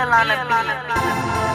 It's a meal on a beat.